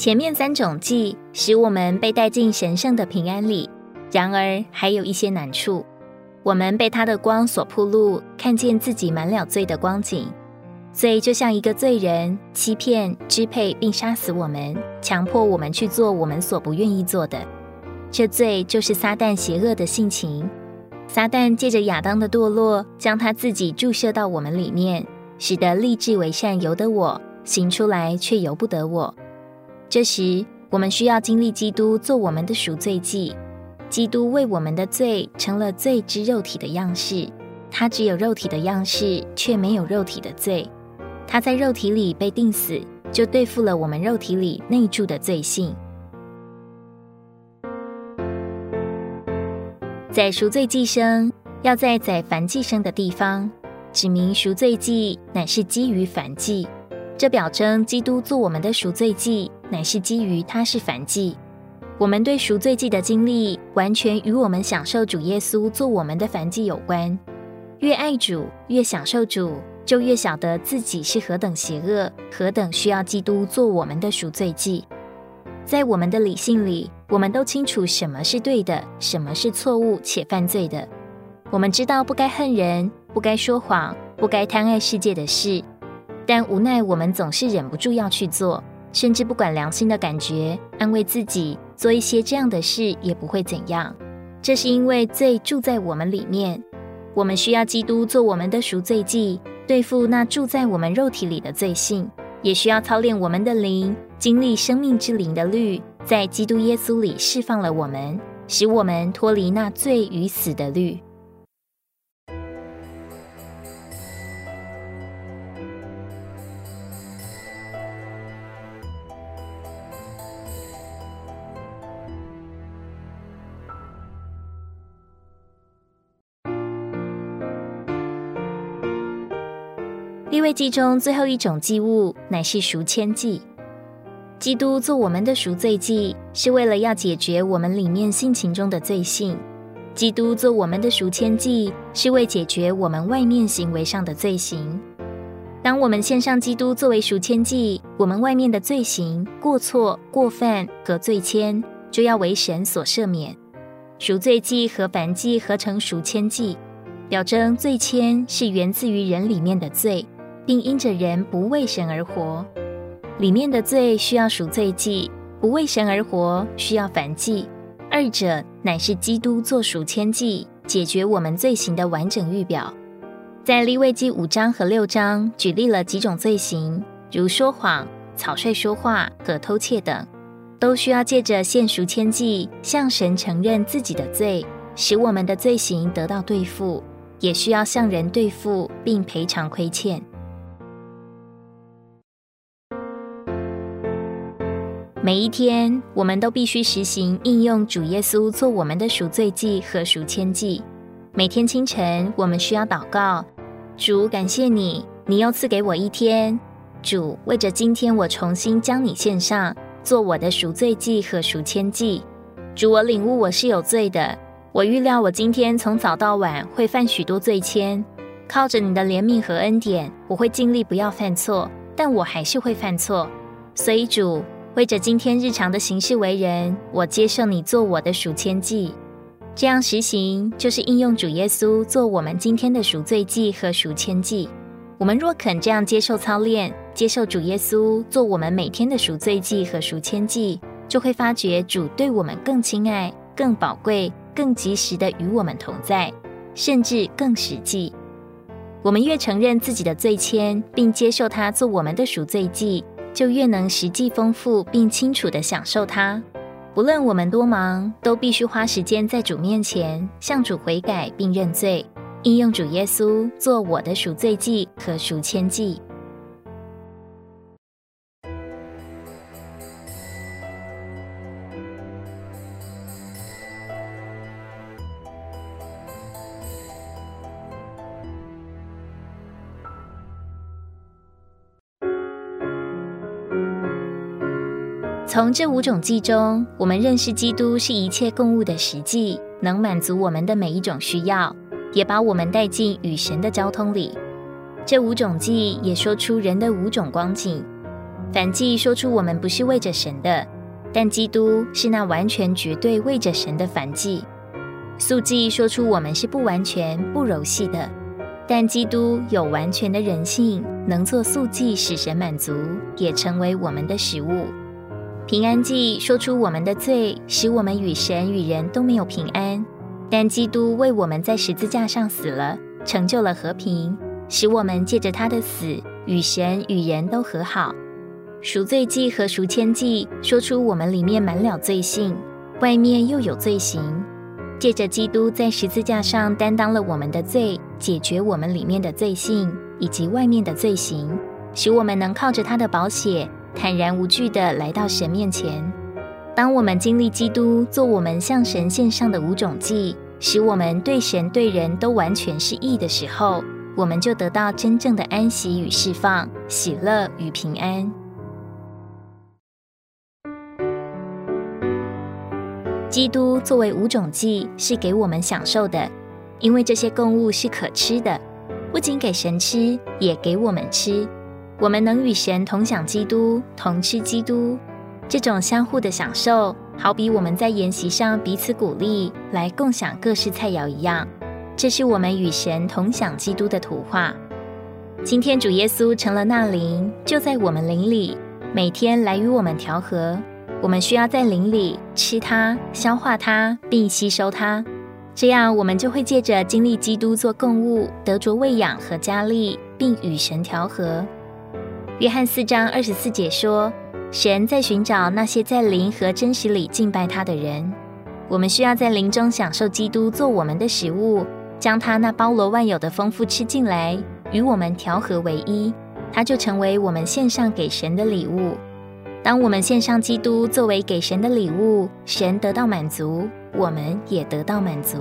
前面三种祭使我们被带进神圣的平安里，然而还有一些难处。我们被他的光所铺路，看见自己满了罪的光景。罪就像一个罪人，欺骗、支配并杀死我们，强迫我们去做我们所不愿意做的。这罪就是撒旦邪恶的性情。撒旦借着亚当的堕落，将他自己注射到我们里面，使得立志为善由得我，行出来却由不得我。这时，我们需要经历基督做我们的赎罪祭。基督为我们的罪成了罪之肉体的样式，他只有肉体的样式，却没有肉体的罪。他在肉体里被定死，就对付了我们肉体里内住的罪性。在赎罪祭生，要在宰凡祭生的地方，指明赎罪祭乃是基于凡祭。这表征基督做我们的赎罪祭，乃是基于他是凡祭。我们对赎罪祭的经历，完全与我们享受主耶稣做我们的凡祭有关。越爱主，越享受主，就越晓得自己是何等邪恶，何等需要基督做我们的赎罪祭。在我们的理性里，我们都清楚什么是对的，什么是错误且犯罪的。我们知道不该恨人，不该说谎，不该贪爱世界的事。但无奈，我们总是忍不住要去做，甚至不管良心的感觉，安慰自己做一些这样的事也不会怎样。这是因为罪住在我们里面，我们需要基督做我们的赎罪祭，对付那住在我们肉体里的罪性，也需要操练我们的灵，经历生命之灵的律，在基督耶稣里释放了我们，使我们脱离那罪与死的律。立位祭中最后一种祭物，乃是赎愆祭。基督做我们的赎罪祭，是为了要解决我们里面性情中的罪性；基督做我们的赎愆祭，是为解决我们外面行为上的罪行。当我们献上基督作为赎愆祭，我们外面的罪行、过错、过犯和罪愆，就要为神所赦免。赎罪祭和燔祭合成赎愆祭，表征罪愆是源自于人里面的罪。并因着人不为神而活，里面的罪需要赎罪祭；不为神而活需要燔祭。二者乃是基督做赎愆祭，解决我们罪行的完整预表。在利未记五章和六章举例了几种罪行，如说谎、草率说话和偷窃等，都需要借着献赎愆祭向神承认自己的罪，使我们的罪行得到对付；也需要向人对付，并赔偿亏欠。每一天，我们都必须实行应用主耶稣做我们的赎罪祭和赎愆祭。每天清晨，我们需要祷告：主，感谢你，你又赐给我一天。主，为着今天，我重新将你献上，做我的赎罪祭和赎愆祭。主，我领悟我是有罪的，我预料我今天从早到晚会犯许多罪愆。靠着你的怜悯和恩典，我会尽力不要犯错，但我还是会犯错。所以，主。为着今天日常的行事为人，我接受你做我的赎愆祭。这样实行，就是应用主耶稣做我们今天的赎罪祭和赎愆祭。我们若肯这样接受操练，接受主耶稣做我们每天的赎罪祭和赎愆祭，就会发觉主对我们更亲爱、更宝贵、更及时的与我们同在，甚至更实际。我们越承认自己的罪愆，并接受他做我们的赎罪祭。就越能实际丰富并清楚地享受它。不论我们多忙，都必须花时间在主面前向主悔改并认罪，应用主耶稣做我的赎罪祭和赎千祭。从这五种祭中，我们认识基督是一切供物的实际，能满足我们的每一种需要，也把我们带进与神的交通里。这五种祭也说出人的五种光景。反祭说出我们不是为着神的，但基督是那完全绝对为着神的反祭。素祭说出我们是不完全不柔细的，但基督有完全的人性，能做素祭使神满足，也成为我们的食物。平安祭说出我们的罪，使我们与神与人都没有平安，但基督为我们在十字架上死了，成就了和平，使我们借着他的死与神与人都和好。赎罪祭和赎愆祭说出我们里面满了罪性，外面又有罪行。借着基督在十字架上担当了我们的罪，解决我们里面的罪性以及外面的罪行，使我们能靠着他的宝血坦然无惧地来到神面前。当我们经历基督做我们向神献上的五种祭，使我们对神对人都完全是义的时候，我们就得到真正的安息与释放、喜乐与平安。基督作为五种祭是给我们享受的，因为这些供物是可吃的，不仅给神吃，也给我们吃。我们能与神同享基督，同吃基督，这种相互的享受，好比我们在筵席上彼此鼓励，来共享各式菜肴一样。这是我们与神同享基督的图画。今天主耶稣成了那灵，就在我们灵里，每天来与我们调和。我们需要在灵里吃它、消化它，并吸收它，这样我们就会借着经历基督做供物，得着喂养和加力，并与神调和。约翰四章二十四节说：“神在寻找那些在灵和真实里敬拜他的人。”我们需要在灵中享受基督做我们的食物，将他那包罗万有的丰富吃进来，与我们调和为一，他就成为我们献上给神的礼物。当我们献上基督作为给神的礼物，神得到满足，我们也得到满足。